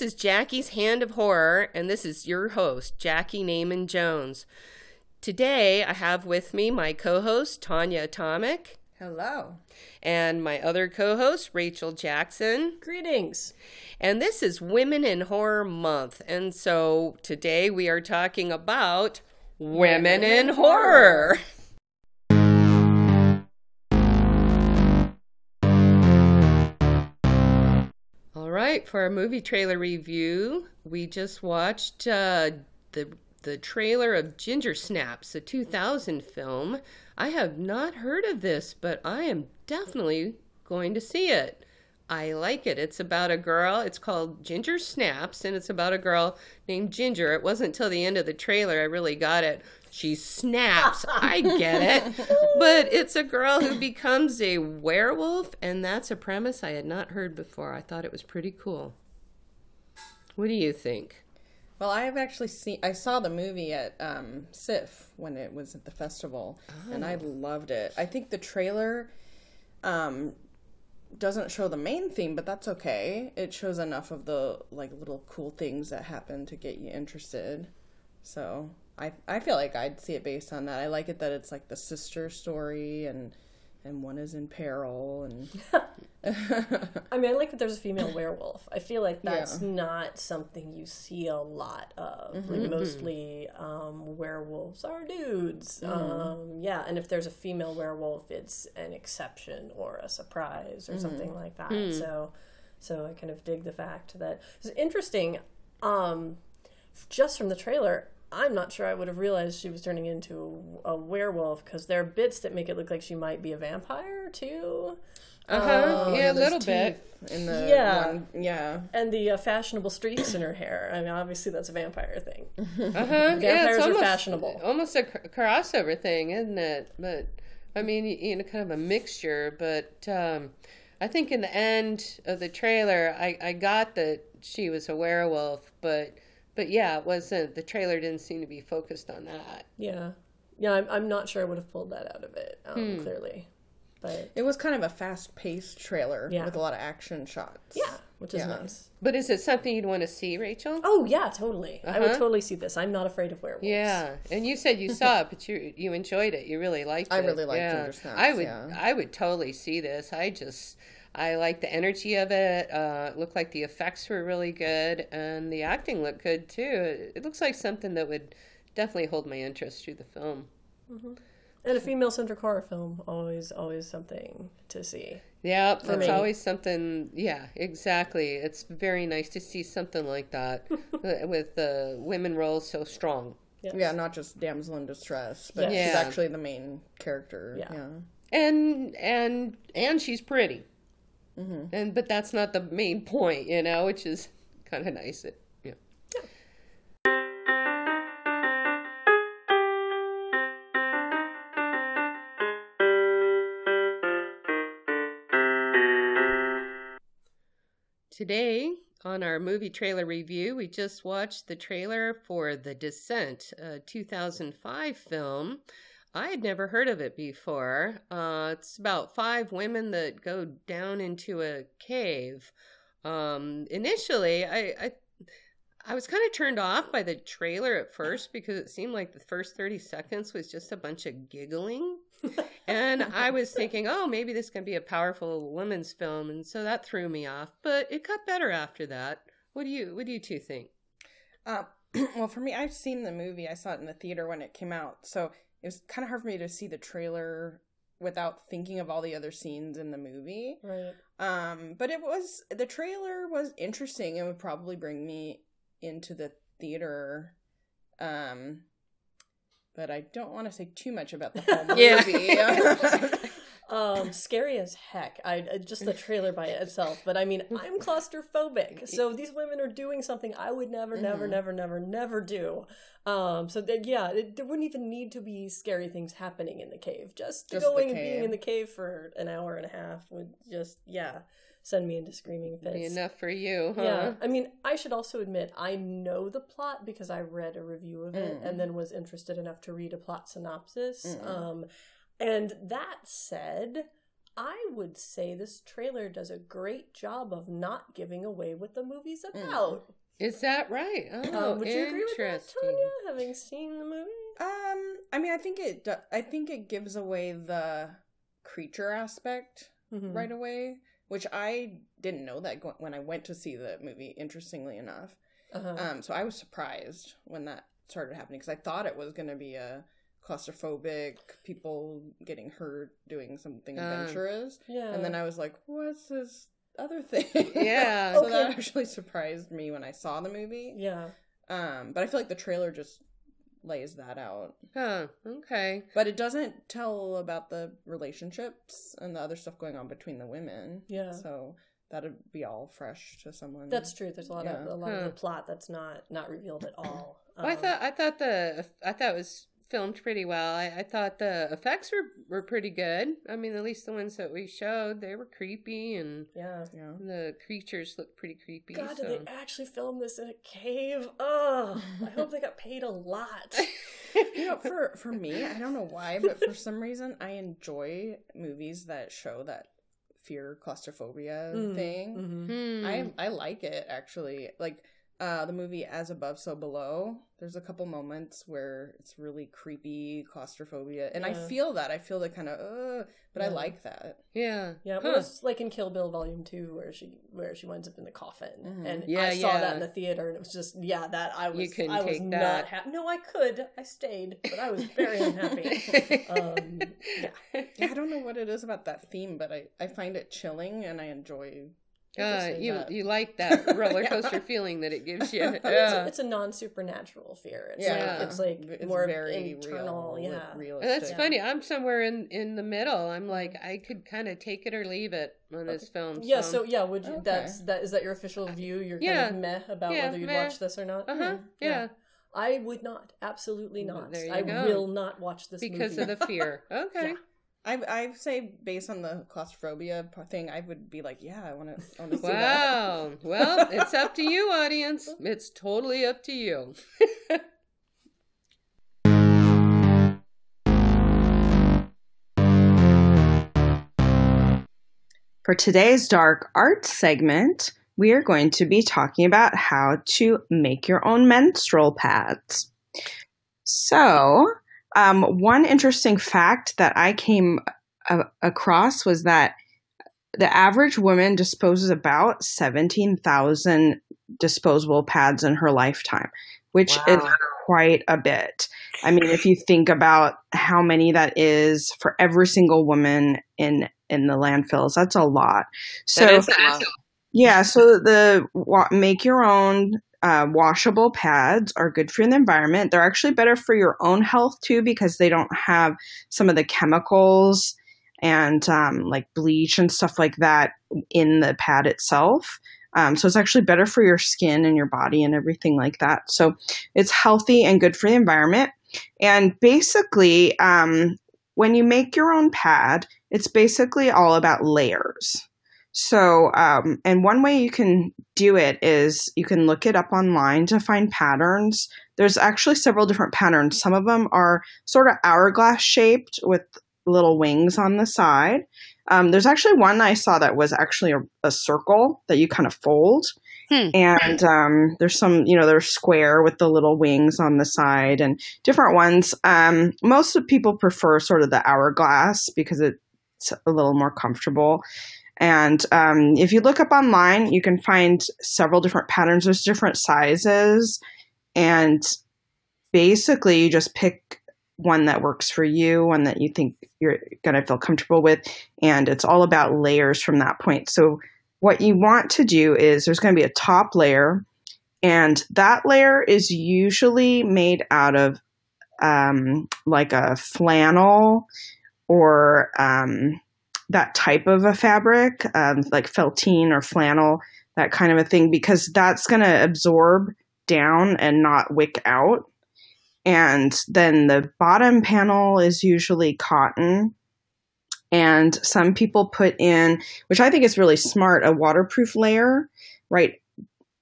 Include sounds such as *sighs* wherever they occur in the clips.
This is Jackie's Hand of Horror, and this is your host, Jackie Naaman Jones. Today, I have with me my co host, Tanya Atomic, Hello. and my other co host, Rachel Jackson. Greetings. And this is Women in Horror Month. And so today we are talking about women in horror. All *laughs* right, for our movie trailer review, we just watched uh, the the trailer of Ginger Snaps, a 2000 film. I have not heard of this, but I am definitely going to see it. I like it. It's about a girl. It's called Ginger Snaps, and it's about a girl named Ginger. It wasn't until the end of the trailer I really got it. She snaps. I get it. But it's a girl who becomes a werewolf, and that's a premise I had not heard before. I thought it was pretty cool. What do you think? Well, I have actually seen. I saw the movie at um, SIFF when it was at the festival, and I loved it. I think the trailer um, doesn't show the main theme, but that's okay. It shows enough of the like little cool things that happen to get you interested. So I I feel like I'd see it based on that. I like it that it's like the sister story and and one is in peril and *laughs* I mean, I like that there's a female werewolf. I feel like that's not something you see a lot of. Like mostly um, werewolves are dudes. Um, yeah, and if there's a female werewolf, it's an exception or a surprise or something like that. So, so I kind of dig the fact that it's interesting. Um, just from the trailer, I'm not sure I would have realized she was turning into a werewolf because there are bits that make it look like she might be a vampire too. Uh huh. yeah, a little bit. in the Yeah. yeah. And the uh, fashionable streaks in her hair. I mean, obviously that's a vampire thing. Uh huh. Vampires yeah, it's are fashionable. Almost a cr- crossover thing, isn't it? But I mean, you know, kind of a mixture. But um, I think in the end of the trailer, I, I got that she was a werewolf, but but yeah, it wasn't. The trailer didn't seem to be focused on that. Yeah. Yeah, I'm, I'm not sure I would have pulled that out of it, um, Hmm. clearly. But It was kind of a fast-paced trailer Yeah. with a lot of action shots. yeah, which is Yeah. nice. But is it something you'd want to see, Rachel? Oh, yeah, totally. I would Uh-huh. totally see this. I'm not afraid of werewolves. Yeah, and you said you *laughs* saw it, but you you enjoyed it. You really liked it. I really liked yeah. Ginger Snaps, I would yeah. I would totally see this. I just I like the energy of it. Uh, it looked like the effects were really good, and the acting looked good too. It, it looks like something that would definitely hold my interest through the film. And a female centric horror film, always, always something to see. Yeah, that's me. always something. Yeah, exactly. It's very nice to see something like that *laughs* with the women roles so strong. Yes. Yeah, not just damsel in distress, but Yes. she's Yeah. actually the main character. Yeah. Yeah. and and and she's pretty Mm-hmm. and but that's not the main point you know which is kind of nice it, yeah. today on our movie trailer review we just watched the trailer for the descent a 2005 film I had never heard of it before. Uh, it's about five women that go down into a cave. Um, initially, I, I I was kind of turned off by the trailer at first because it seemed like the first 30 seconds was just a bunch of giggling. and I was thinking, oh, maybe this can be a powerful women's film, and so that threw me off. But it got better after that. What do you What do you two think? Uh, *clears throat* well, for me, I've seen the movie. I saw it in the theater when it came out, so it was kind of hard for me to see the trailer without thinking of all the other scenes in the movie. Right. Um, but it was the trailer was interesting. It would probably bring me into the theater. Um, but I don't want to say too much about the whole *laughs* Yeah. movie. *laughs* *laughs* Um, scary as heck. I just the trailer by itself. But I mean, I'm claustrophobic, so *laughs* these women are doing something I would never, never, Mm-hmm. never, never, never do. Um, so that yeah, it, there wouldn't even need to be scary things happening in the cave. Just, Just going and being in the cave for an hour and a half would just yeah send me into screaming fits. Be enough for you, huh? Yeah, I mean, I should also admit I know the plot because I read a review of it Mm. and then was interested enough to read a plot synopsis. Mm. Um, and that said, I would say this trailer does a great job of not giving away what the movie's about. Is that right? Oh, Um, would you agree with that, interesting. Tanya? Having seen the movie? Um, I mean, I think it. do- I think it gives away the creature aspect Mhm. right away, which I didn't know that go- when I went to see the movie. Interestingly enough, Uh-huh. um, so I was surprised when that started happening because I thought it was going to be a claustrophobic people getting hurt doing something Uh, adventurous, yeah. and then I was like, "What's this other thing?" *laughs* Yeah. so that actually surprised me when I saw the movie. yeah. Um, but I feel like the trailer just lays that out. Huh. Okay. But it doesn't tell about the relationships and the other stuff going on between the women. Yeah. So that'd be all fresh to someone. That's true. There's a lot of a lot of the plot that's not not revealed at all. Well, I Um, thought I thought the I thought it was filmed pretty well. I, I thought the effects were were pretty good. I mean, at least the ones that we showed, they were creepy, and Yeah. yeah. the creatures looked pretty creepy. God, so. did they actually film this in a cave? Oh, I hope they got paid a lot. *laughs* You know, for for me, I don't know why, but for some reason, I enjoy movies that show that fear claustrophobia Mm, thing. mhm. Hmm. I I like it actually. Like uh the movie As Above So Below. There's a couple moments where it's really creepy claustrophobia, and I feel that. I feel the kind of, uh, but I like that. yeah. Yeah, Huh. well, it's like in Kill Bill Volume Two, where she where she winds up in the coffin, Mhm. and Yeah, I saw that in the theater, and it was just yeah, that I was couldn't I was take not happy. No, I could, I stayed, but I was very unhappy. *laughs* Um, yeah, Yeah, I don't know what it is about that theme, but I I find it chilling, and I enjoy. Uh, interesting you that. you like that *laughs* roller Yeah. coaster feeling that it gives you. *laughs* it's, a, Yeah. it's a non supernatural fear. It's Yeah, like, it's like It's more very internal. real, yeah, realistic. That's Yeah. funny. I'm somewhere in in the middle. I'm like I could kind of take it or leave it on this film. Yeah, so yeah, would you? Okay. That's that. Is that your official view? You're Yeah. kind of meh about Yeah, whether you'd meh. watch this or not. uh huh. Hmm, Yeah. I would not. Absolutely not. there you I go. will not watch this movie. because movie. of the fear. *laughs* Okay. Yeah. I I say based on the claustrophobia thing, I would be like, yeah, I want to I want to see that. Wow. *laughs* Well, it's up to you, audience. It's totally up to you. *laughs* For today's dark art segment, we are going to be talking about how to make your own menstrual pads. So, um, one interesting fact that I came a- across was that the average woman disposes about 17,000 disposable pads in her lifetime, which is quite a bit. I mean, if you think about how many that is for every single woman in in the landfills, that's a lot. So That is a lot. yeah, so the make your own uh, washable pads are good for the environment. They're actually better for your own health too because they don't have some of the chemicals and um, like bleach and stuff like that in the pad itself. Um, so it's actually better for your skin and your body and everything like that. So it's healthy and good for the environment. And basically, um, when you make your own pad, it's basically all about layers. So, um, and one way you can do it is you can look it up online to find patterns. There's actually several different patterns. Some of them are sort of hourglass shaped with little wings on the side. Um, there's actually one I saw that was actually a, a circle that you kind of fold. Hmm. And um, there's some, you know, they're square with the little wings on the side and different ones. Um, most of people prefer sort of the hourglass because it's a little more comfortable. And um, if you look up online, you can find several different patterns. There's different sizes, and basically, you just pick one that works for you, one that you think you're going to feel comfortable with, and it's all about layers from that point. So, what you want to do is there's going to be a top layer, and that layer is usually made out of um, like a flannel or um, that type of a fabric, um, like feltine or flannel, that kind of a thing, because that's going to absorb down and not wick out. And then the bottom panel is usually cotton. And some people put in, which I think is really smart, a waterproof layer right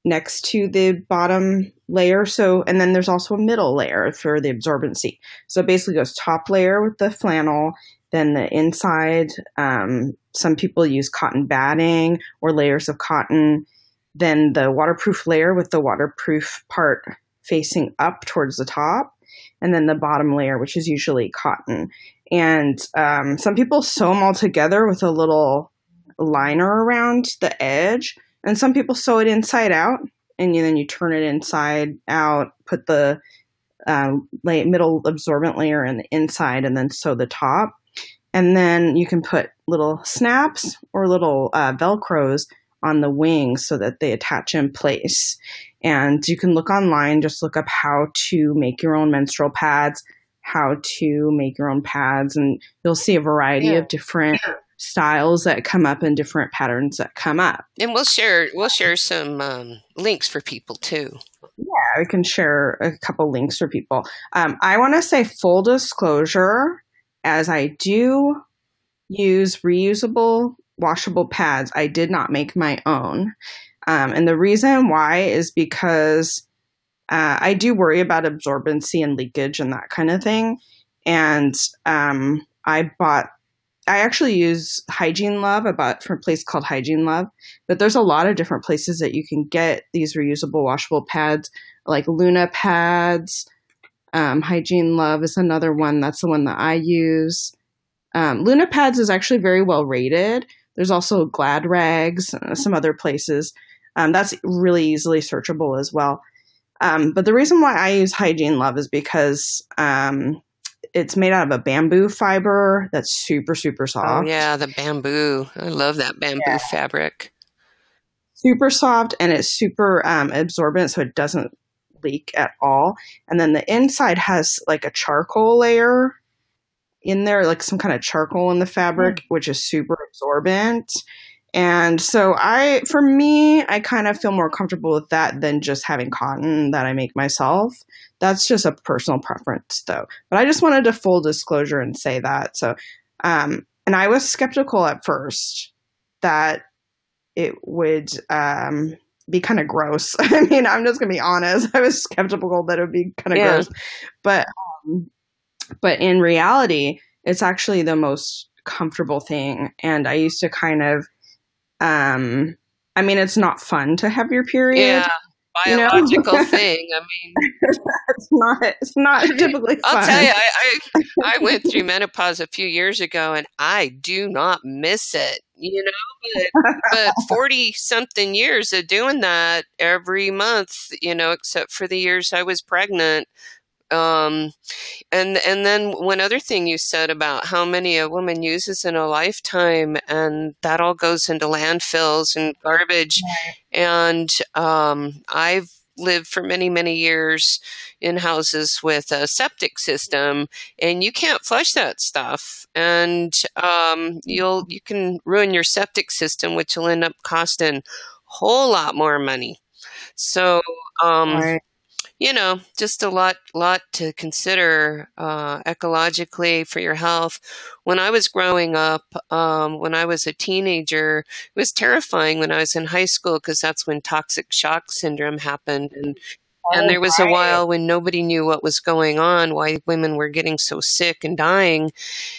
next to the bottom layer. So, and then there's also a middle layer for the absorbency. So it basically goes top layer with the flannel, then the inside. Um, some people use cotton batting or layers of cotton. Then the waterproof layer with the waterproof part facing up towards the top, and then the bottom layer, which is usually cotton. And um, some people sew them all together with a little liner around the edge, and some people sew it inside out, and then you turn it inside out, put the um, middle absorbent layer in the inside, and then sew the top. And then you can put little snaps or little uh, velcros on the wings so that they attach in place. And you can look online, just look up how to make your own menstrual pads, how to make your own pads, and you'll see a variety yeah. of different styles that come up and different patterns that come up. And we'll share we'll share some um, links for people too. Yeah, we can share a couple links for people. Um, I want to say full disclosure, as I do use reusable washable pads. I did not make my own. Um, and the reason why is because uh, I do worry about absorbency and leakage and that kind of thing. And um, I bought, I actually use Hygiene Love. I bought from a place called Hygiene Love. But there's a lot of different places that you can get these reusable washable pads, like Luna pads. Um, Hygiene Love is another one. That's the one that I use. Um, Luna pads is actually very well rated. There's also Glad Rags, uh, some other places. Um, that's really easily searchable as well. Um, but the reason why I use Hygiene Love is because um, it's made out of a bamboo fiber that's super, super oh, soft. Oh, yeah, the bamboo. I love that bamboo yeah. fabric. Super soft and it's super um, absorbent, so it doesn't leak at all. And then the inside has like a charcoal layer in there, like some kind of charcoal in the fabric, mm. which is super absorbent. And so I, for me, I kind of feel more comfortable with that than just having cotton that I make myself. That's just a personal preference though. But I just wanted to full disclosure and say that. So, um, and I was skeptical at first that it would, um, be kind of gross. *laughs* I mean, I'm just gonna be honest. *laughs* I was skeptical that it would be kind of yeah. gross, but um, but in reality, it's actually the most comfortable thing. And I used to kind of, um, I mean, it's not fun to have your period. Yeah, biological you know? *laughs* thing. I mean, it's not. It's not typically. Fun. I'll tell you, I, I I went through menopause a few years ago, and I do not miss it. You know, but, but *laughs* forty something years of doing that every month, you know, except for the years I was pregnant um, and and then one other thing you said about how many a woman uses in a lifetime, and that all goes into landfills and garbage. Right. And um, I've lived for many many years in houses with a septic system and you can't flush that stuff. And um, you'll you can ruin your septic system which will end up costing a whole lot more money. So um, right you know, just a lot, lot to consider uh, ecologically for your health. When I was growing up, um, when I was a teenager, it was terrifying when I was in high school because that's when toxic shock syndrome happened, and and there was a while when nobody knew what was going on, why women were getting so sick and dying.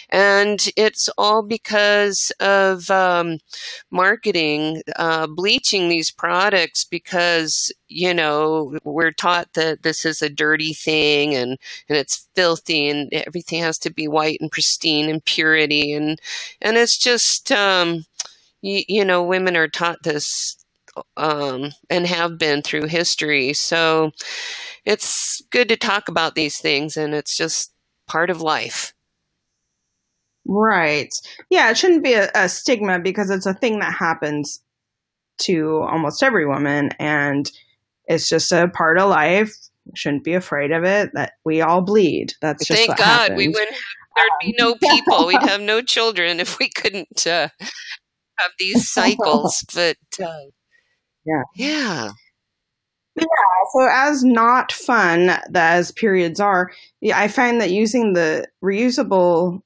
And it's all because of um, marketing, uh, bleaching these products because, you know, we're taught that this is a dirty thing and, and it's filthy and everything has to be white and pristine and purity. And, and it's just, um, you, you know, women are taught this um, and have been through history. So it's good to talk about these things, and it's just part of life. Right. Yeah, it shouldn't be a, a stigma because it's a thing that happens to almost every woman, and it's just a part of life. Shouldn't be afraid of it. That we all bleed. That's just thank God happens. we wouldn't. There'd be no *laughs* people. We'd have no children if we couldn't uh, have these *laughs* cycles. But uh, yeah. Yeah. Yeah. So as not fun as periods are, I find that using the reusable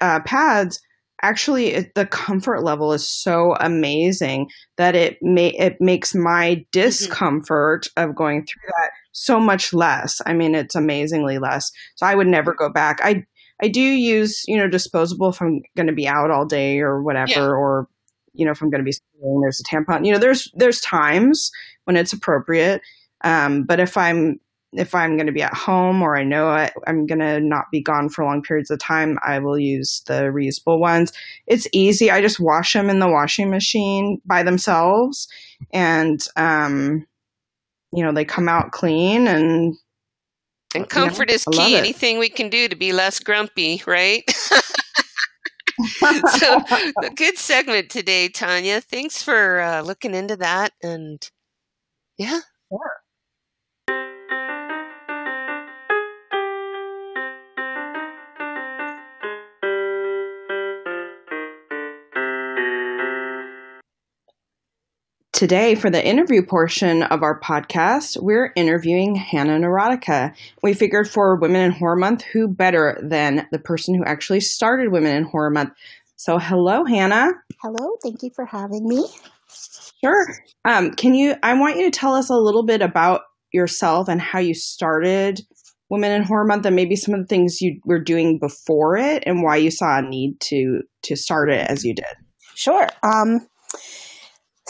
uh, pads actually it, the comfort level is so amazing that it may it makes my mm-hmm. discomfort mm-hmm. of going through that so much less. I mean, it's amazingly less. So I would never go back. I I do use, you know, disposable if I'm going to be out all day or whatever, yeah. or you know, if I'm going to be there's a tampon. You know, there's there's times when it's appropriate. Um, but if I'm if I'm going to be at home or I know I, am going to not be gone for long periods of time, I will use the reusable ones. It's easy. I just wash them in the washing machine by themselves, and um, you know they come out clean and. And comfort is key. Anything we can do to be less grumpy, right? *laughs* *laughs* so, a *laughs* good segment today, Tanya. Thanks for uh, looking into that. And yeah. Sure. Today, for the interview portion of our podcast, we're interviewing Hannah Neurotica. We figured for Women in Horror Month, who better than the person who actually started Women in Horror Month? So, hello, Hannah. Hello, thank you for having me. Sure. Um, can you? I want you to tell us a little bit about yourself and how you started Women in Horror Month, and maybe some of the things you were doing before it, and why you saw a need to to start it as you did. Sure. Um,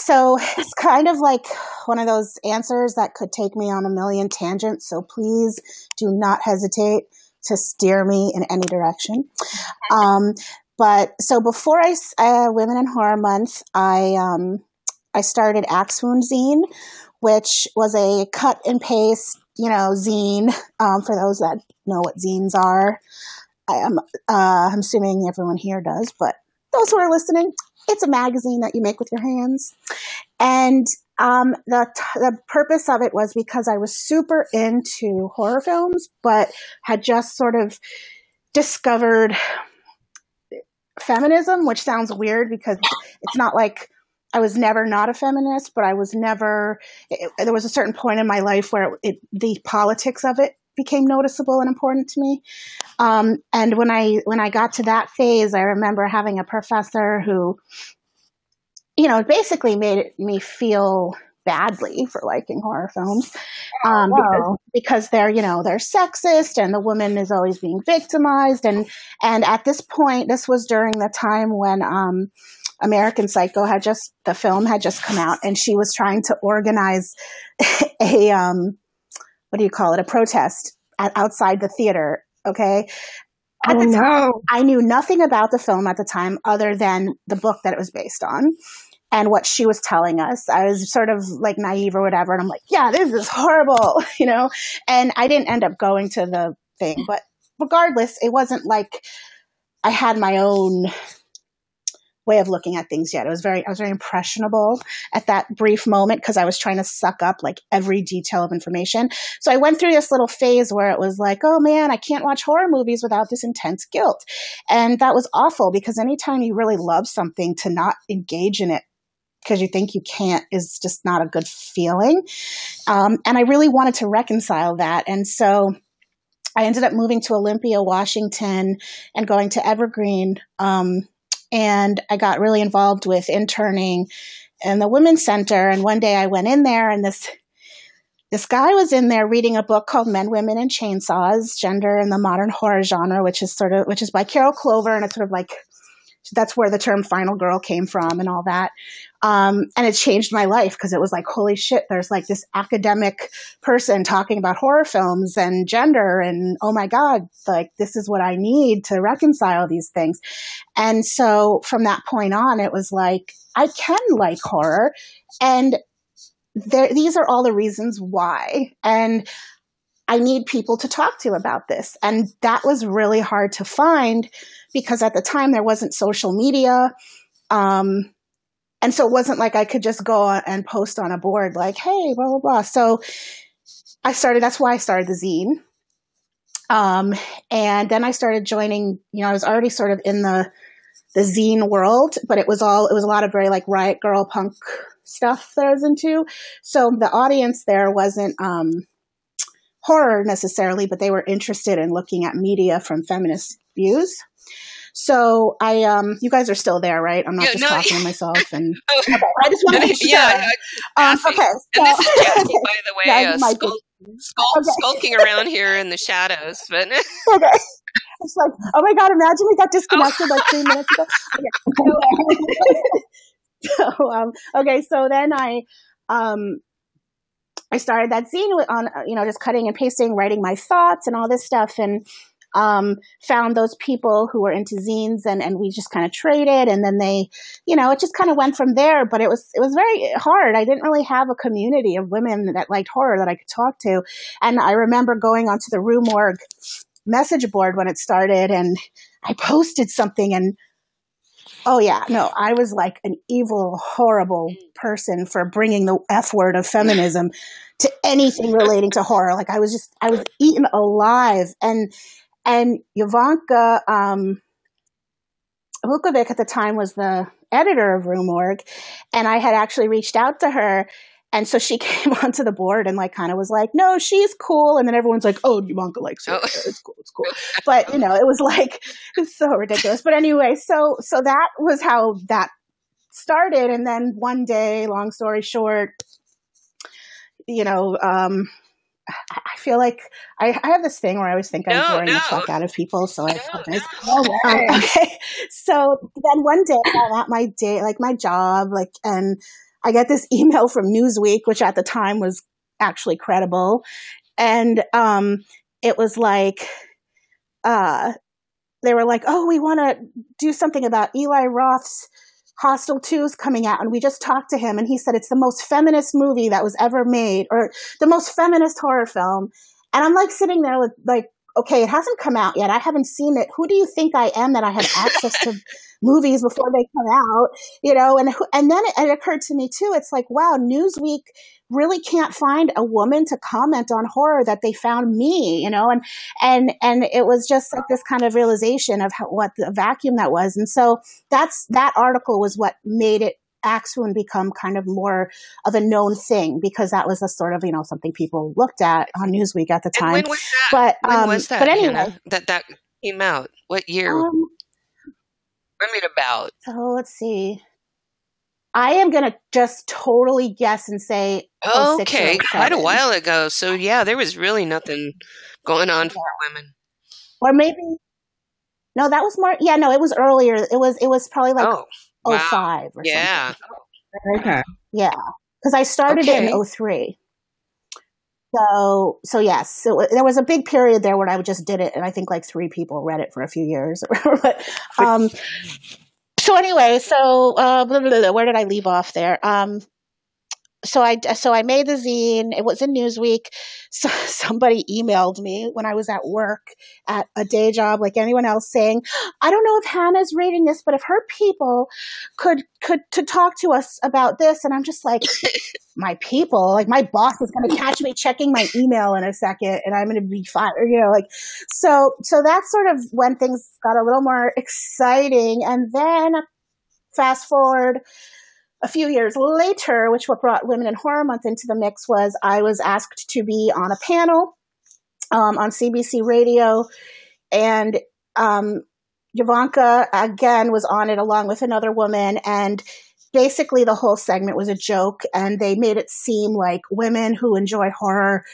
so *laughs* it's kind of like one of those answers that could take me on a million tangents. So please do not hesitate to steer me in any direction. Um, but so before I uh, Women in Horror Month, I um, I started Axe Wound Zine, which was a cut and paste, you know, zine. Um, for those that know what zines are, I am uh, I'm assuming everyone here does, but those who are listening, it's a magazine that you make with your hands. And um, the the purpose of it was because I was super into horror films, but had just sort of discovered feminism, which sounds weird because it's not like I was never not a feminist, but I was never. It, there was a certain point in my life where it, the politics of it became noticeable and important to me. Um, and when I when I got to that phase, I remember having a professor who, you know, basically made me feel badly for liking horror films um, wow. because, because, they're you know they're sexist and the woman is always being victimized and and at this point this was during the time when um, American Psycho had just the film had just come out and she was trying to organize *laughs* a um, what do you call it, a protest at, outside the theater. Okay. At oh, the time, no. I knew nothing about the film at the time other than the book that it was based on and what she was telling us. I was sort of like naive or whatever. And I'm like, yeah, this is horrible, *laughs* you know? And I didn't end up going to the thing, but regardless, it wasn't like I had my own way of looking at things yet. It was very, I was very impressionable at that brief moment because I was trying to suck up like every detail of information. So I went through this little phase where it was like, oh man, I can't watch horror movies without this intense guilt. And that was awful because anytime you really love something to not engage in it because you think you can't is just not a good feeling. Um, and I really wanted to reconcile that. And so I ended up moving to Olympia, Washington, and going to Evergreen um, and I got really involved with interning in the women's center. And one day I went in there and this this guy was in there reading a book called Men, Women, and Chainsaws: Gender in the Modern Horror Genre, which is sort of which is by Carol Clover, and it's sort of like that's where the term final girl came from and all that. Um, and it changed my life because it was like, holy shit, there's like this academic person talking about horror films and gender. And oh my God, like this is what I need to reconcile these things. And so from that point on, it was like, I can like horror. And there, these are all the reasons why. And I need people to talk to about this. And that was really hard to find because at the time there wasn't social media. Um, and so it wasn't like I could just go and post on a board like, hey, blah, blah, blah. So I started, that's why I started the zine. Um, and then I started joining, you know, I was already sort of in the, the zine world, but it was all, it was a lot of very like riot girl punk stuff that I was into. So the audience there wasn't, um, horror necessarily, but they were interested in looking at media from feminist views. So I, um, you guys are still there, right? I'm not yeah, just no, talking to myself. And *laughs* okay, I just want to make sure. Yeah, um, okay, so, and this is Jackie, *laughs* by the way, yeah, uh, Skull, Skul- *laughs* okay. skulking around here in the shadows. But okay. It's like, oh my god! Imagine we got disconnected oh. like three minutes ago. Okay. so, um, okay, so then I, um, I started that zine on, you know, just cutting and pasting, writing my thoughts and all this stuff, and um, found those people who were into zines, and and we just kind of traded, and then they, you know, it just kind of went from there. But it was it was very hard. I didn't really have a community of women that liked horror that I could talk to, and I remember going onto the Rue Morgue message board when it started, and I posted something and Oh yeah, no, I was like an evil, horrible person for bringing the F word of feminism to anything relating to horror. Like I was just, I was eaten alive. And, and Jovanka, um, Vuckovic at the time was the editor of Rue Morgue. And I had actually reached out to her and so she *laughs* came onto the board and like kind of was like, no, she's cool. And then everyone's like, oh, Jovanka likes her. Oh. It's cool. It's cool. But you know, it was like, *laughs* it's so ridiculous. But anyway, so, so that was how that started. And then one day, long story short, you know, um, I feel like I, I, have this thing where I always think I'm no, boring no. the fuck out of people, so I no, no. Um, *laughs* *laughs* okay. So then one day I'm at my day, like my job, like, and I get this email from Newsweek, which at the time was actually credible. And um, it was like, uh, they were like, oh, we want to do something about Eli Roth's Hostel 2 is coming out. And we just talked to him, and he said it's the most feminist movie that was ever made, or the most feminist horror film. And I'm like sitting there with like, okay, it hasn't come out yet. I haven't seen it. Who do you think I am that I have access to *laughs* movies before they come out, you know, and, and then it, it occurred to me too. It's like, wow, Newsweek really can't find a woman to comment on horror that they found me, you know, and, and, and it was just like this kind of realization of how, what the vacuum that was. And so that's, that article was what made it Axwound become kind of more of a known thing because that was a sort of you know something people looked at on Newsweek at the time. And when was that? But when um, was that? But anyway, Hannah, that that came out. What year? Um, I mean, about. So let's see. I am going to just totally guess and say. Oh okay, quite a while ago. So yeah, there was really nothing going on for women. Or maybe. No, that was more. Yeah, no, it was earlier. It was. It was probably like oh, wow. 05 or yeah. something. Okay. Yeah, because I started okay. it in 03. So, so yes, so there was a big period there where I just did it, and I think like three people read it for a few years. but, um, so anyway, so uh, blah, blah, blah, where did I leave off there? Um, so I so I made the zine. It was in Newsweek. *laughs* So somebody emailed me when I was at work at a day job, like anyone else, saying, "I don't know if Hannah's reading this, but if her people could could to talk to us about this," and I'm just like, *laughs* "My people, like my boss is going to catch me checking my email in a second, and I'm going to be fired." You know, like so. So that's sort of when things got a little more *laughs* exciting, and then fast forward a few years later, which what brought Women in Horror Month into the mix was I was asked to be on a panel um, on CBC Radio, and um, Jovanka again was on it along with another woman, and basically the whole segment was a joke, and they made it seem like women who enjoy horror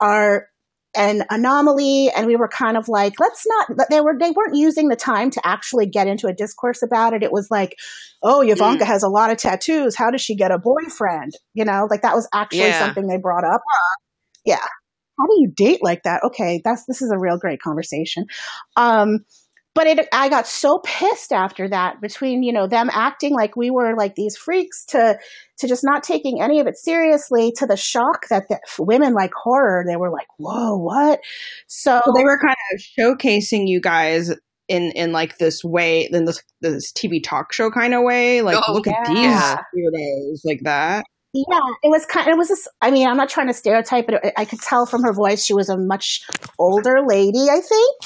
are an anomaly and we were kind of like let's not they were they weren't using the time to actually get into a discourse about it. It was like oh Jovanka mm. has a lot of tattoos. How does she get a boyfriend? You know like that was actually yeah. something they brought up. Yeah. How do you date like that? Okay that's this is a real great conversation. Um but it, I got so pissed after that between, you know, them acting like we were like these freaks to, to just not taking any of it seriously to the shock that the women like horror, they were like, whoa, what? So, so they were kind of showcasing you guys in, in like this way, in this, this TV talk show kind of way. Like, oh, look yeah. at these weirdos like that. Yeah, it was kind. Of, it was. A, I mean, I'm not trying to stereotype, but I could tell from her voice she was a much older lady. I think,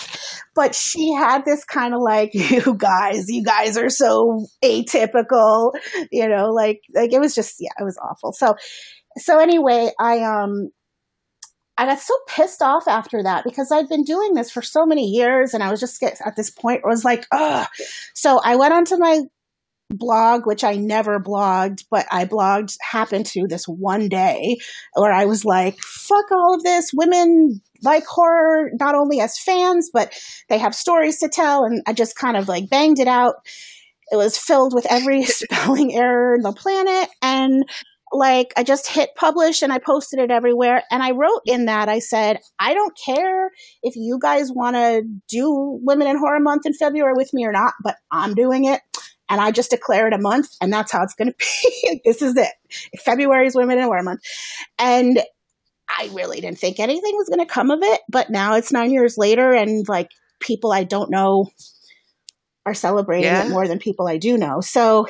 but she had this kind of like, *laughs* "You guys, you guys are so atypical," you know, like like it was just yeah, it was awful. So, so anyway, I um, I got so pissed off after that because I'd been doing this for so many years, and I was just at this point was like, ugh. So I went onto my blog, which I never blogged, but I blogged happened to this one day where I was like, fuck all of this. Women like horror, not only as fans, but they have stories to tell. And I just kind of like banged it out. It was filled with every *laughs* spelling error in the planet. And like I just hit publish and I posted it everywhere. And I wrote in that, I said, I don't care if you guys want to do Women in Horror Month in February with me or not, but I'm doing it. And I just declare it a month, and that's how it's going to be. *laughs* this is it. February is Women in Horror Month. And I really didn't think anything was going to come of it, but now it's nine years later, and like people I don't know are celebrating yeah. it more than people I do know. So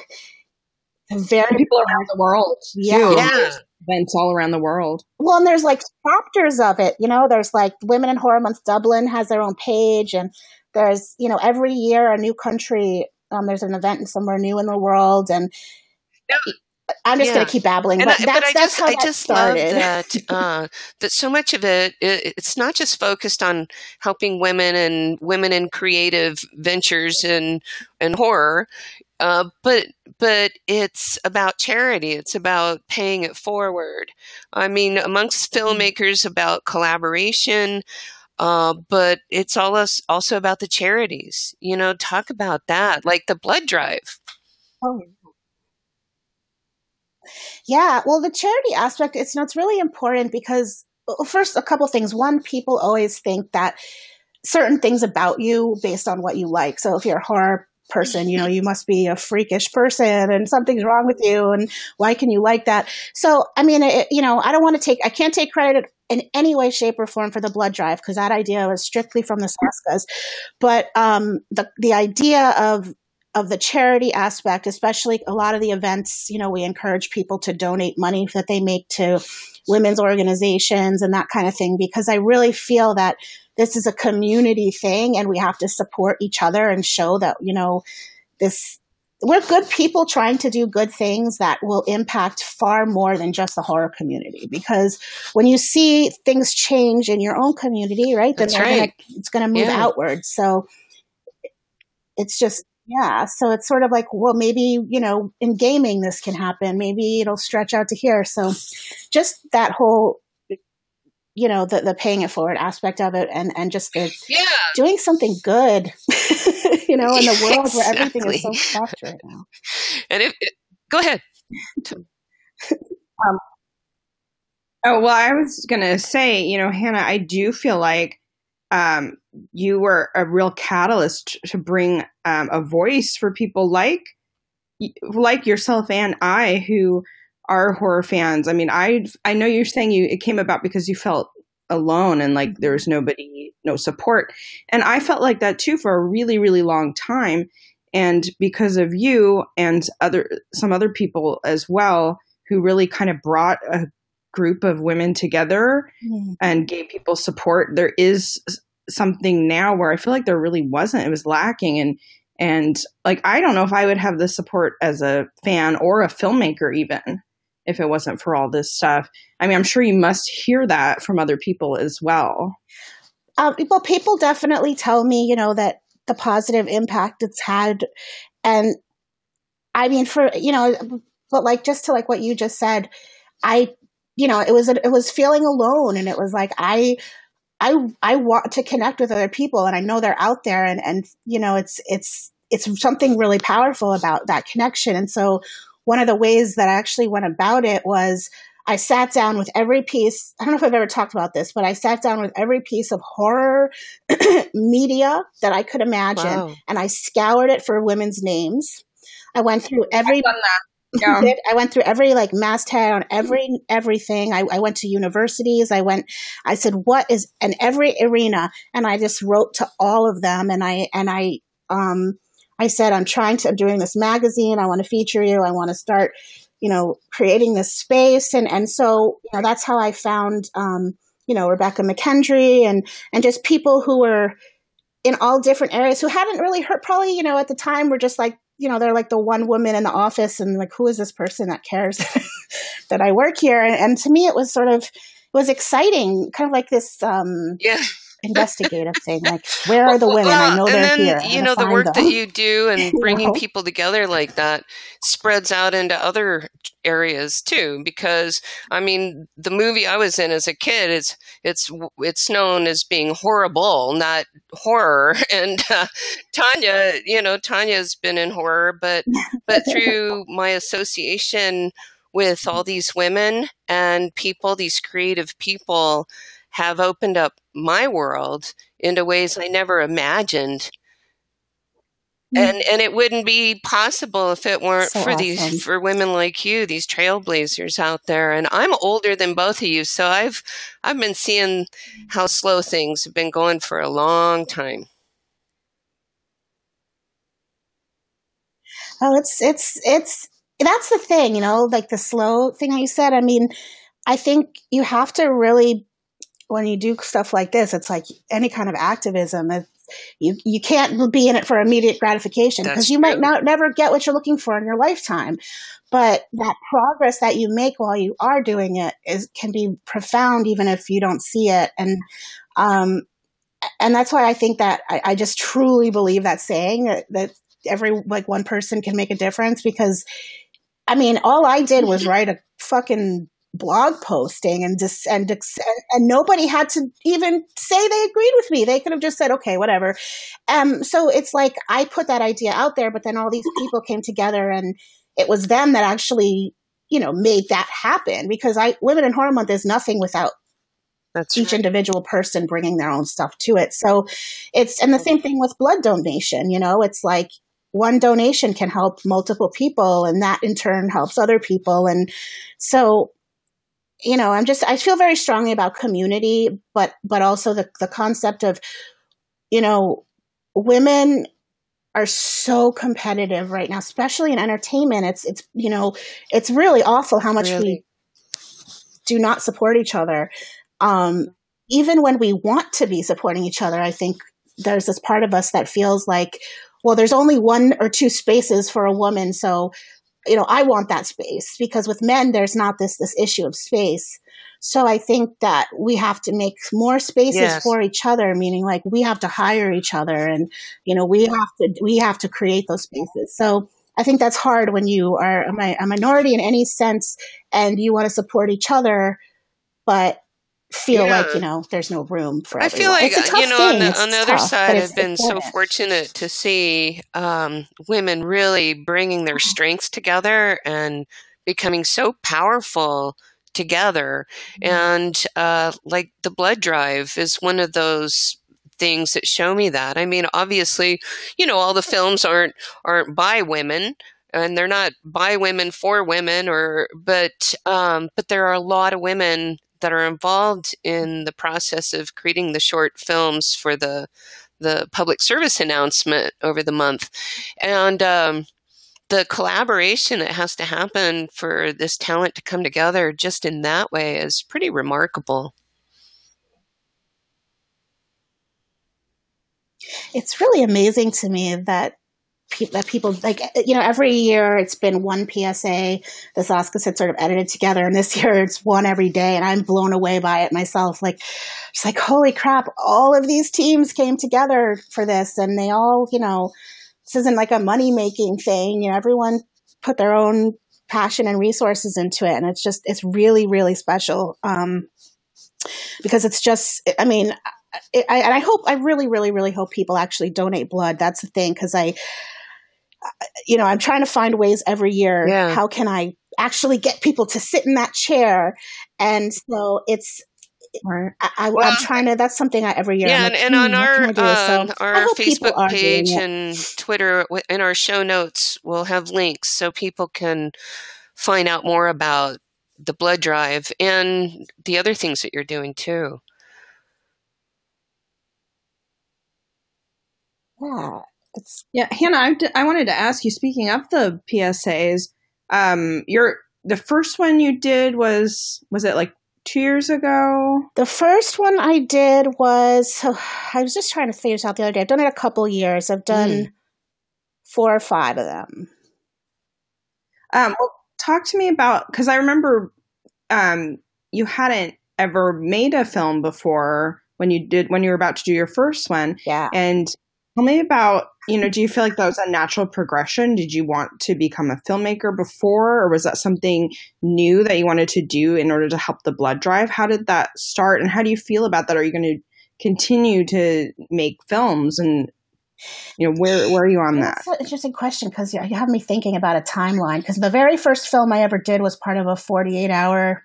very people around the world. Yeah. yeah. Events all around the world. Well, and there's like chapters of it. You know, there's like Women in Horror Month Dublin has their own page, and there's you know every year a new country. Um, there's an event somewhere new in the world, and I'm just yeah. going to keep babbling, but, I, that's, but I that's just, how I that just started. love that *laughs* uh, that so much of it, it, it's not just focused on helping women and women in creative ventures and and horror. Uh, but but it's about charity. It's about paying it forward. I mean, amongst mm-hmm. filmmakers, about collaboration. Uh, but it's all us also about the charities. You know, talk about that, like the blood drive. Oh. Yeah, well, the charity aspect, it's, you know, it's really important because, first, a couple things. One, people always think that certain things about you based on what you like. So if you're a horror person you know you must be a freakish person and something's wrong with you and why can you like that so i mean it, you know i don't want to take i can't take credit in any way shape or form for the blood drive because that idea was strictly from the Soskas. But um, the the idea of of the charity aspect especially a lot of the events you know we encourage people to donate money that they make to women's organizations and that kind of thing because i really feel that this is a community thing and we have to support each other and show that, you know, this we're good people trying to do good things that will impact far more than just the horror community because when you see things change in your own community right then right. Gonna, it's going to move yeah. outward so it's just yeah so it's sort of like well maybe you know in gaming this can happen maybe it'll stretch out to here so just that whole you know the, the paying it forward aspect of it and and just the yeah. doing something good *laughs* you know in the world exactly. where everything is so soft right now and if it, go ahead um, oh well i was gonna say you know hannah i do feel like um, you were a real catalyst to bring um, a voice for people like like yourself and i who are horror fans. I mean, I I know you're saying you it came about because you felt alone and like there was nobody, no support, and I felt like that too for a really really long time. And because of you and other some other people as well, who really kind of brought a group of women together mm-hmm. and gave people support, there is something now where I feel like there really wasn't. It was lacking, and and like I don't know if I would have the support as a fan or a filmmaker even if it wasn't for all this stuff. I mean, I'm sure you must hear that from other people as well. Uh, well, people definitely tell me, you know, that the positive impact it's had. And I mean, for, you know, but like just to like what you just said, I, you know, it was, it was feeling alone and it was like, I, I, I want to connect with other people and I know they're out there and, and, you know, it's, it's, it's something really powerful about that connection. And so one of the ways that I actually went about it was I sat down with every piece. I don't know if I've ever talked about this, but I sat down with every piece of horror *clears throat* media that I could imagine wow. and I scoured it for women's names. I went through every *laughs* yeah. I went through every like masthead on every everything. I, I, went to universities. I went. I said, "What is?" And every arena, and I just wrote to all of them. And I and I um I said, I'm trying to, I'm doing this magazine. I want to feature you. I want to start, you know, creating this space. And, and so, you know, that's how I found, um, you know, Rebekah McKendry and, and just people who were in all different areas who hadn't really heard, probably, you know, at the time were just like, you know, they're like the one woman in the office and like, who is this person that cares *laughs* that I work here? And, and to me, it was sort of, was exciting, kind of like this, um, yeah investigative thing. Like, where are the women? I know they're then, here. You know, the work them. that you do and *laughs* bringing know? people together like that spreads out into other areas too. Because I mean, the movie I was in as a kid is it's it's known as being horrible, not horror. *laughs* And uh, Tanya, you know, Tanya's been in horror, but but through my association with all these women and people, these creative people have opened up my world into ways I never imagined. Mm. And and it wouldn't be possible if it weren't so for awesome. these for women like you, these trailblazers out there. And I'm older than both of you, so I've I've been seeing how slow things have been going for a long time. Oh, it's it's it's that's the thing, you know, like the slow thing you said. I mean, I think you have to really, when you do stuff like this, it's like any kind of activism. You you can't be in it for immediate gratification because you might not never get what you're looking for in your lifetime. But that progress that you make while you are doing it is can be profound even if you don't see it. And um, and that's why I think that I, I just truly believe that saying that, that every like one person can make a difference because I mean, all I did was write a fucking blog posting and just and and nobody had to even say they agreed with me. They could have just said, "Okay, whatever." Um, so it's like I put that idea out there, but then all these people came together, and it was them that actually, you know, made that happen. Because I Women in Horror Month is nothing without that's each right. individual person bringing their own stuff to it. So it's and the same thing with blood donation. You know, it's like one donation can help multiple people and that in turn helps other people and so you know i'm just i feel very strongly about community but but also the the concept of you know women are so competitive right now especially in entertainment it's it's you know it's really awful how much really? we do not support each other um even when we want to be supporting each other i think there's this part of us that feels like well, there's only one or two spaces for a woman. So, you know, I want that space because with men, there's not this, this issue of space. So I think that we have to make more spaces yes. for each other, meaning like we have to hire each other and, you know, we have to, we have to create those spaces. So I think that's hard when you are a, minority in any sense and you want to support each other, but feel yeah. like you know there's no room for. I feel like you know on the, on the, other side, I've been so fortunate to see um, women really bringing their strengths together and becoming so powerful together. Mm-hmm. And uh, like the blood drive is one of those things that show me that. I mean, obviously, you know, all the films aren't aren't by women and they're not by women for women or but um, but there are a lot of women that are involved in the process of creating the short films for the the public service announcement over the month, and um, the collaboration that has to happen for this talent to come together just in that way is pretty remarkable. It's really amazing to me that that people like you know every year it's been one PSA this Soskas had sort of edited together and this *laughs* year it's one every day and I'm blown away by it myself. Like it's like holy crap all of these teams came together for this and they all you know this isn't like a money making thing. You know everyone put their own passion and resources into it and it's just it's really really special um because it's just I mean I, and I hope I really really really hope people actually donate blood. That's the thing because I you know, I'm trying to find ways every year. Yeah. How can I actually get people to sit in that chair? And so it's, I, well, am trying to. That's something I every year. Yeah, like, and, and hmm, on our um, so our Facebook page and Twitter, in our show notes, we'll have links so people can find out more about the blood drive and the other things that you're doing too. Yeah, it's yeah, Hannah. I, d- I wanted to ask you. Speaking of the PSAs, um, your the first one you did was was it like two years ago? The first one I did was oh, *sighs* I was just trying to figure this out the other day. I've done it a couple years. I've done mm. four or five of them. Um, well, talk to me about because I remember um, you hadn't ever made a film before when you did when you were about to do your first one. Yeah. And tell me about you know, do you feel like that was a natural progression? Did you want to become a filmmaker before, or was that something new that you wanted to do in order to help the blood drive? How did that start, and how do you feel about that? Are you going to continue to make films and you know where where are you on that an interesting question because you have me thinking about a timeline. Because the very first film I ever did was part of a 48 hour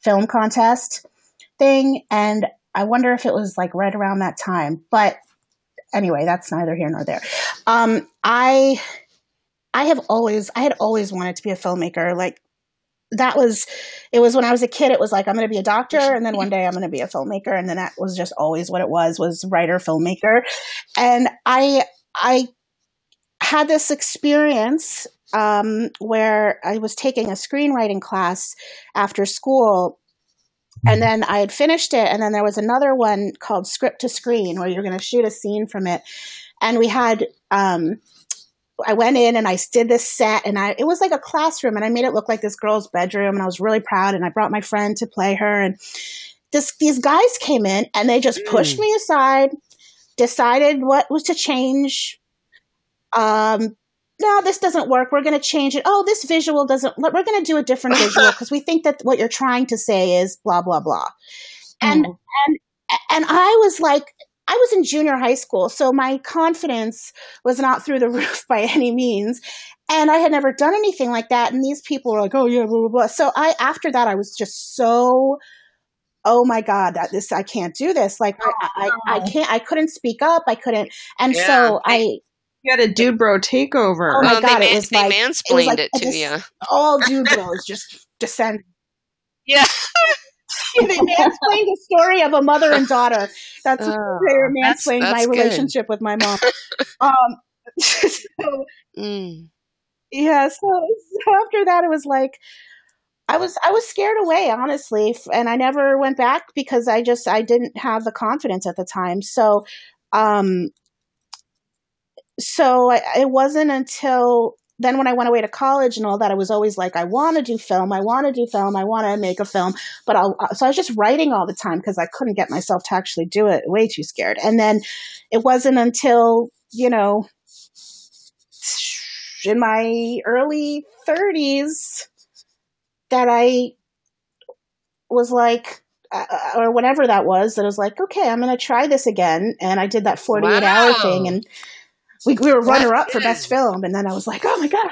film contest thing, and I wonder if it was like right around that time. But anyway, that's neither here nor there. Um, I I have always I had always wanted to be a filmmaker. Like that was it was when I was a kid. It was like I'm going to be a doctor, and then one day I'm going to be a filmmaker, and then that was just always what it was was writer filmmaker. And I I had this experience um, where I was taking a screenwriting class after school. And then I had finished it, and then there was another one called Script to Screen, where you're going to shoot a scene from it. And we had um, I went in and I did this set and I it was like a classroom and I made it look like this girl's bedroom and I was really proud and I brought my friend to play her and this these guys came in and they just pushed me aside, decided what was to change. Um no, this doesn't work. We're going to change it. Oh, this visual doesn't. We're going to do a different *laughs* visual because we think that what you're trying to say is blah blah blah. And mm. and and I was like, I was in junior high school, so my confidence was not through the *laughs* roof by any means. And I had never done anything like that. And these people were like, oh, yeah, blah, blah, blah. So I, after that, I was just so, oh my God, that this, I can't do this. Like, I, I, I uh-huh. can't, I couldn't speak up. I couldn't. And Yeah. so I, had a dude bro takeover Oh my Well, God, they, it was they like- it mansplained was like it to just- you. all dude bros just descend. Yeah. *laughs* they mansplained the story of a mother and daughter. That's Oh, they were that's- mansplained my good. relationship with my mom. *laughs* um, *laughs* so, Mm. yeah so, so after that it was like i was i was scared away honestly and i never went back because i just i didn't have the confidence at the time so um so I, it wasn't until then when i went away to college and all that i was always like i want to do film i want to do film i want to make a film but I'll, uh, so i was just writing all the time because i couldn't get myself to actually do it way too scared and then it wasn't until you know in my early 30s that I was like, uh, or whatever that was, that I was like, okay, I'm going to try this again. And I did that 48 hour thing and we, we were runner up for best film. And then I was like, oh my God,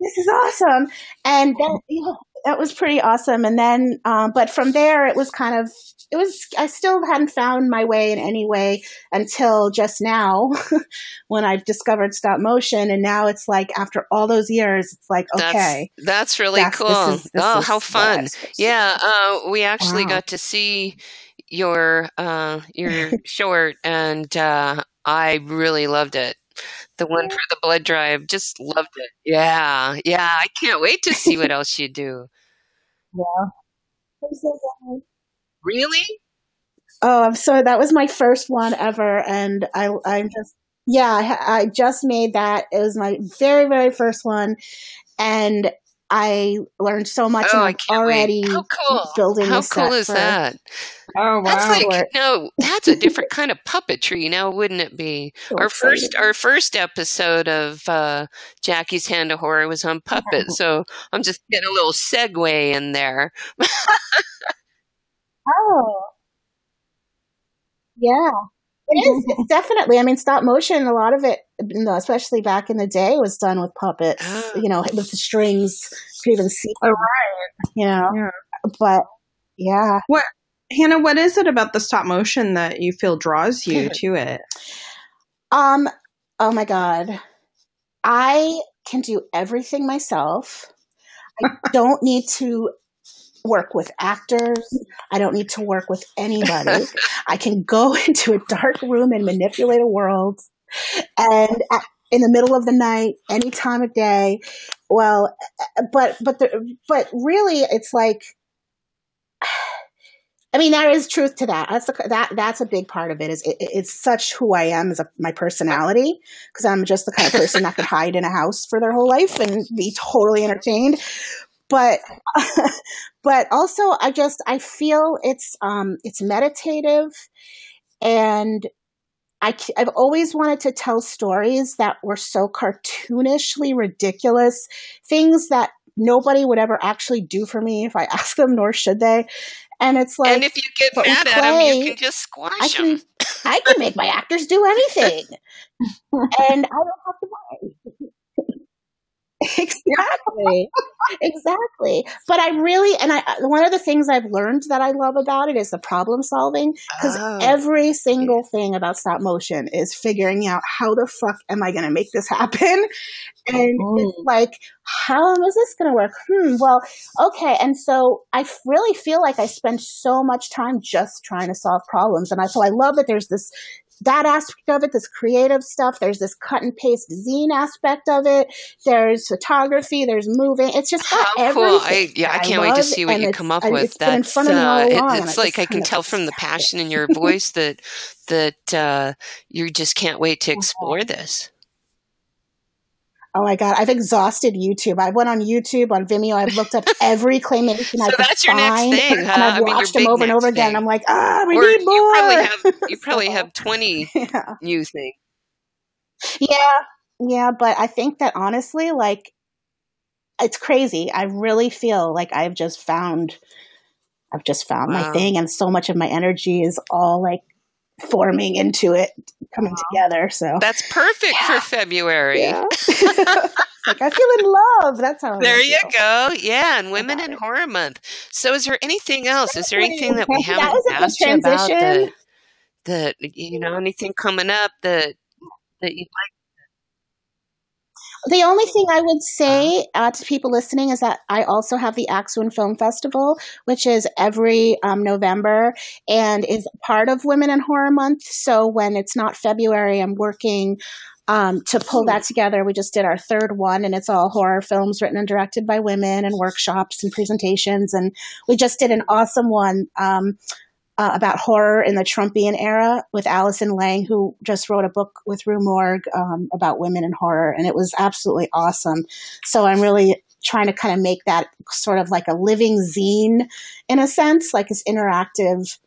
this is awesome. And that, you know, that was pretty awesome. And then, um, but from there, it was kind of, it was, I still hadn't found my way in any way until just now *laughs* when I've discovered stop motion. And now it's like, after all those years, it's like, okay. That's, that's really that's- this cool. is- this oh, how fun. I'm supposed to Yeah, uh, we actually Wow. got to see your uh, your *laughs* short, and uh, I really loved it. The one for the blood drive, just loved it. Yeah, yeah. I can't wait to see what else you do. *laughs* So glad. Really? Oh, I'm sorry. That was my first one ever, and I, I'm just, yeah, I, I just made that. It was my very, very first one, and I learned so much. Oh, and I I'm already wait. How cool! building How this cool set is for- that? oh That's wow like Short. no, that's a different kind of puppetry now, wouldn't it be? *laughs* So our excited. first our first episode of uh, Jackie's Hand of Horror was on puppets, *laughs* so I'm just getting a little segue in there. *laughs* Oh, yeah. It is. It's definitely. I mean, stop motion. A lot of it, you know, especially back in the day, was done with puppets. *gasps* You know, with the strings. You even see. Oh, right. You know, Yeah. but yeah. What, hannah what is it about the stop motion that you feel draws you to it Um. Oh my god, I can do everything myself. I *laughs* don't need to work with actors. I don't need to work with anybody. *laughs* I can go *laughs* into a dark room and manipulate a world, and in the middle of the night, any time of day. Well, but but the, but really, it's like. *sighs* I mean, there is truth to that. That's the, that that's a big part of it. Is it, it's such who I am as a, my personality because I'm just the kind of person that could hide in a house for their whole life and be totally entertained. But *laughs* but also, I just I feel it's um it's meditative. and I, I've always wanted to tell stories that were so cartoonishly ridiculous, things that nobody would ever actually do for me if I *laughs* asked them, nor should they. And it's like, and if you get mad at them, you can just squash I them. I can make my actors do anything, *laughs* and I don't have to worry. *laughs* exactly. Exactly. But i really and i one of the things i've learned that i love about it is the problem solving because Oh. every single thing about stop motion is figuring out how the fuck am i going to make this happen? And it's like how is this going to work? Hmm well okay and so i really feel like i spend so much time just trying to solve problems and i so i love that there's this that aspect of it, this creative stuff. There's this cut and paste zine aspect of it. There's photography. There's moving. It's just How cool! I yeah, I can't wait to see what you come up I- with. It's That's front of me all uh, it- it's I like I can tell from the passion in your voice that that uh, you just can't wait to *laughs* explore this. Oh my god, I've exhausted YouTube. I went on YouTube, on Vimeo. I've looked up *laughs* every claymation I So could that's your next find, thing, and? I've I mean, watched them over and over again. thing. I'm like, ah, we Or need more. you probably have you *laughs* probably So, have twenty yeah. new things. Yeah, yeah, but I think that honestly, like, it's crazy. I really feel like I've just found, I've just found my thing, and so much of my energy is all like forming into it, coming together. So That's perfect Yeah. for February. yeah, *laughs* *laughs* like I feel in love. That's how. There you feel. go. Yeah, and Women in it. Horror Month. So, is there anything else? Is there anything that we haven't good asked you about that, transition. that you know, anything coming up that that you'd like? The only thing I would say uh, to people listening is that I also have the Axwound Film Festival, which is every um, November and is part of Women in Horror Month. So when it's not February, I'm working um, to pull that together. We just did our third one, and it's all horror films written and directed by women, and workshops and presentations. And we just did an awesome one. Um, uh, about horror in the Trumpian era with Allison Lang, who just wrote a book with Rue Morgue um, about women in horror, and it was absolutely awesome. So I'm really trying to kind of make that sort of like a living zine in a sense, like this interactive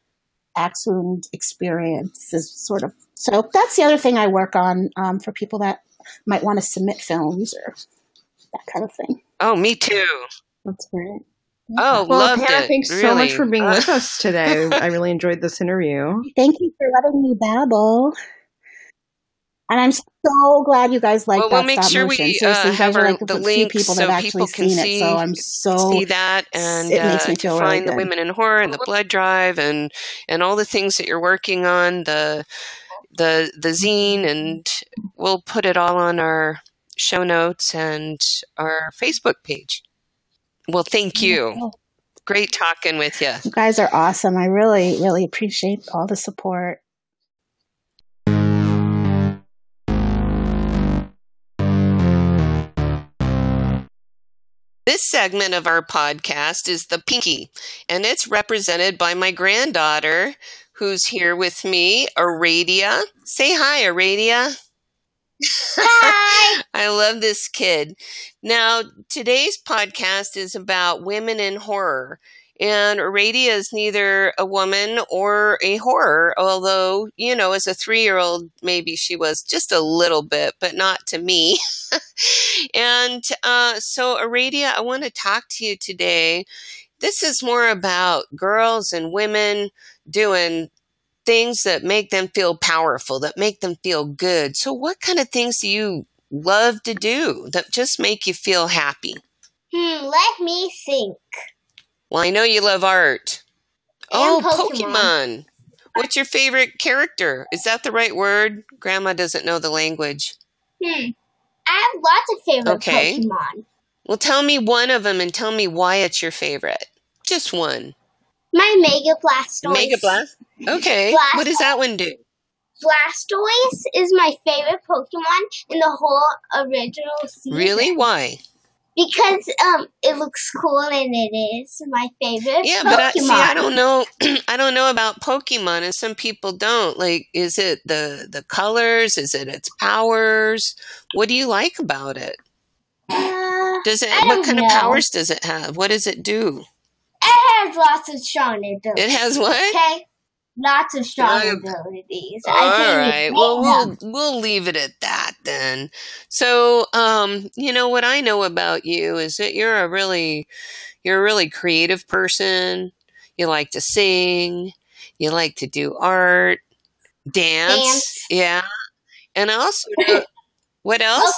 Axwound experience is sort of. So that's the other thing I work on um, for people that might want to submit films or that kind of thing. Oh, me too. That's great. Oh, Well, loved Hannah, it. thanks really. so much for being Uh, with us *laughs* today. I really enjoyed this interview. Thank you for letting me babble. And I'm so glad you guys like Well, that we'll make stop sure motion. we uh, have our, like the the few people so that have people actually can seen see it. So I'm so see that and it makes uh, me to feel really find the good. women in horror and the blood drive and and all the things that you're working on the the the zine and we'll put it all on our show notes and our facebook page well thank you great talking with you You guys are awesome. I really, really appreciate all the support. This segment of our podcast is the Pinky, and it's represented by my granddaughter, who's here with me, Aradia. Say hi, Aradia. Hi. *laughs* I love this kid. Now, today's podcast is about women in horror. And Aradia is neither a woman or a horror, although, you know, as a three year old, maybe she was just a little bit, but not to me. *laughs* and uh, so, Aradia, I want to talk to you today. This is more about girls and women doing things that make them feel powerful, that make them feel good. So, what kind of things do you love to do that just make you feel happy? Hmm, let me think. Well, I know you love art. Oh, Pokemon. Pokemon. What's your favorite character? Is that the right word? Grandma doesn't know the language. Hmm. I have lots of favorite Okay. Pokemon. Well, tell me one of them and tell me why it's your favorite. Just one. My Mega Blastoise. Mega Blast? Okay. Blast- What does that one do? Blastoise is my favorite Pokemon in the whole original season. Really? Why? Because um, it looks cool and it is my favorite Yeah, Pokemon. but I, see, I don't know. *clears throat* I don't know about Pokemon, and some people don't. Like, is it the the colors? Is it its powers? What do you like about it? Uh, Does it? What kind of powers does it have? What does it do? It has lots of strong abilities. It has what? Okay, lots of strong Uh, abilities. All right. Well, we'll we'll leave it at that then. So, um, you know what I know about you is that you're a really you're a really creative person. You like to sing, you like to do art, dance, Dance. yeah. And I also *laughs* know, what else?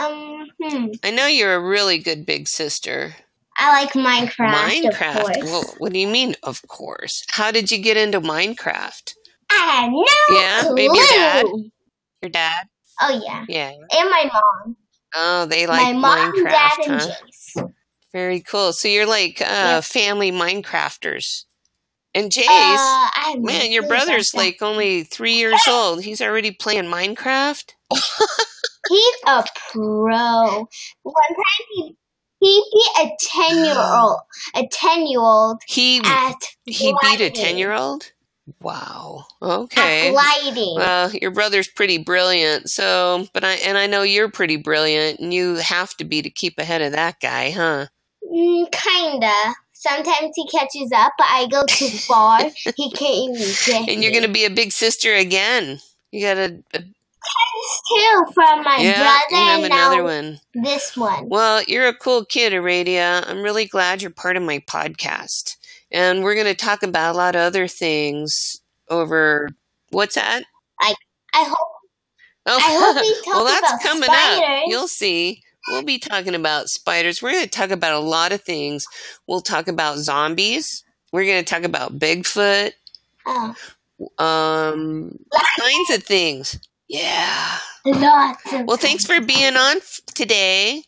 Um, hmm. I know you're a really good big sister. I like Minecraft, Minecraft. Well, what do you mean? Of course. How did you get into Minecraft? I had no Yeah, clue. maybe your dad. Your dad? Oh yeah, Yeah. and my mom. Oh, they like my mom, Minecraft, dad, and huh? Jace. Very cool. So you're like uh, Yep. family Minecrafters. And Jace, Uh, I have man, your brother's like only three years old. He's already playing Minecraft. He's a pro. One time he he beat a ten year old a ten year old He at he beat a ten year old. Wow. At Okay. gliding. Well, your brother's pretty brilliant. So, but I and I know you're pretty brilliant, and you have to be to keep ahead of that guy, huh? Mm, kinda. Sometimes he catches up, but I go too far. *laughs* he can't even get And you're me. gonna be a big sister again. You got a, a two from my yeah. brother You have and another one. this one. Well, you're a cool kid, Aradia. I'm really glad you're part of my podcast. And we're going to talk about a lot of other things over what's that? I hope Oh, I hope we *laughs* talk well, that's about coming up. spiders. You'll see. We'll be talking about spiders. We're going to talk about a lot of things. We'll talk about zombies. We're going to talk about Bigfoot, oh, um, kinds of things. Yeah. lots of Well, thanks for being on today.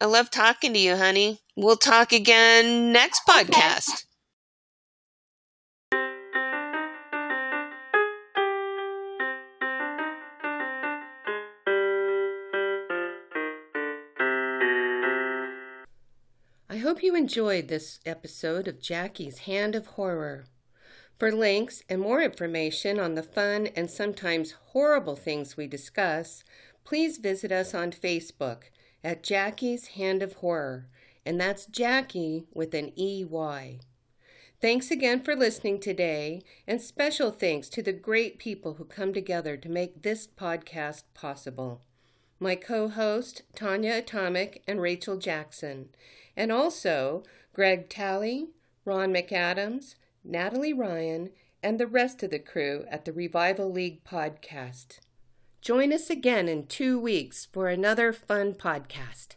I love talking to you, honey. We'll talk again next podcast. I hope you enjoyed this episode of Jackie's Hand of Horror. For links and more information on the fun and sometimes horrible things we discuss, please visit us on Facebook at Jackie's Hand of Horror, and that's Jackie with an EY. Thanks again for listening today, and special thanks to the great people who come together to make this podcast possible. My co host, Tanya Atomic and Rachel Jackson, and also Greg Talley, Ron McAdams, Natalie Ryan, and the rest of the crew at the Revival League podcast. Join us again in two weeks for another fun podcast.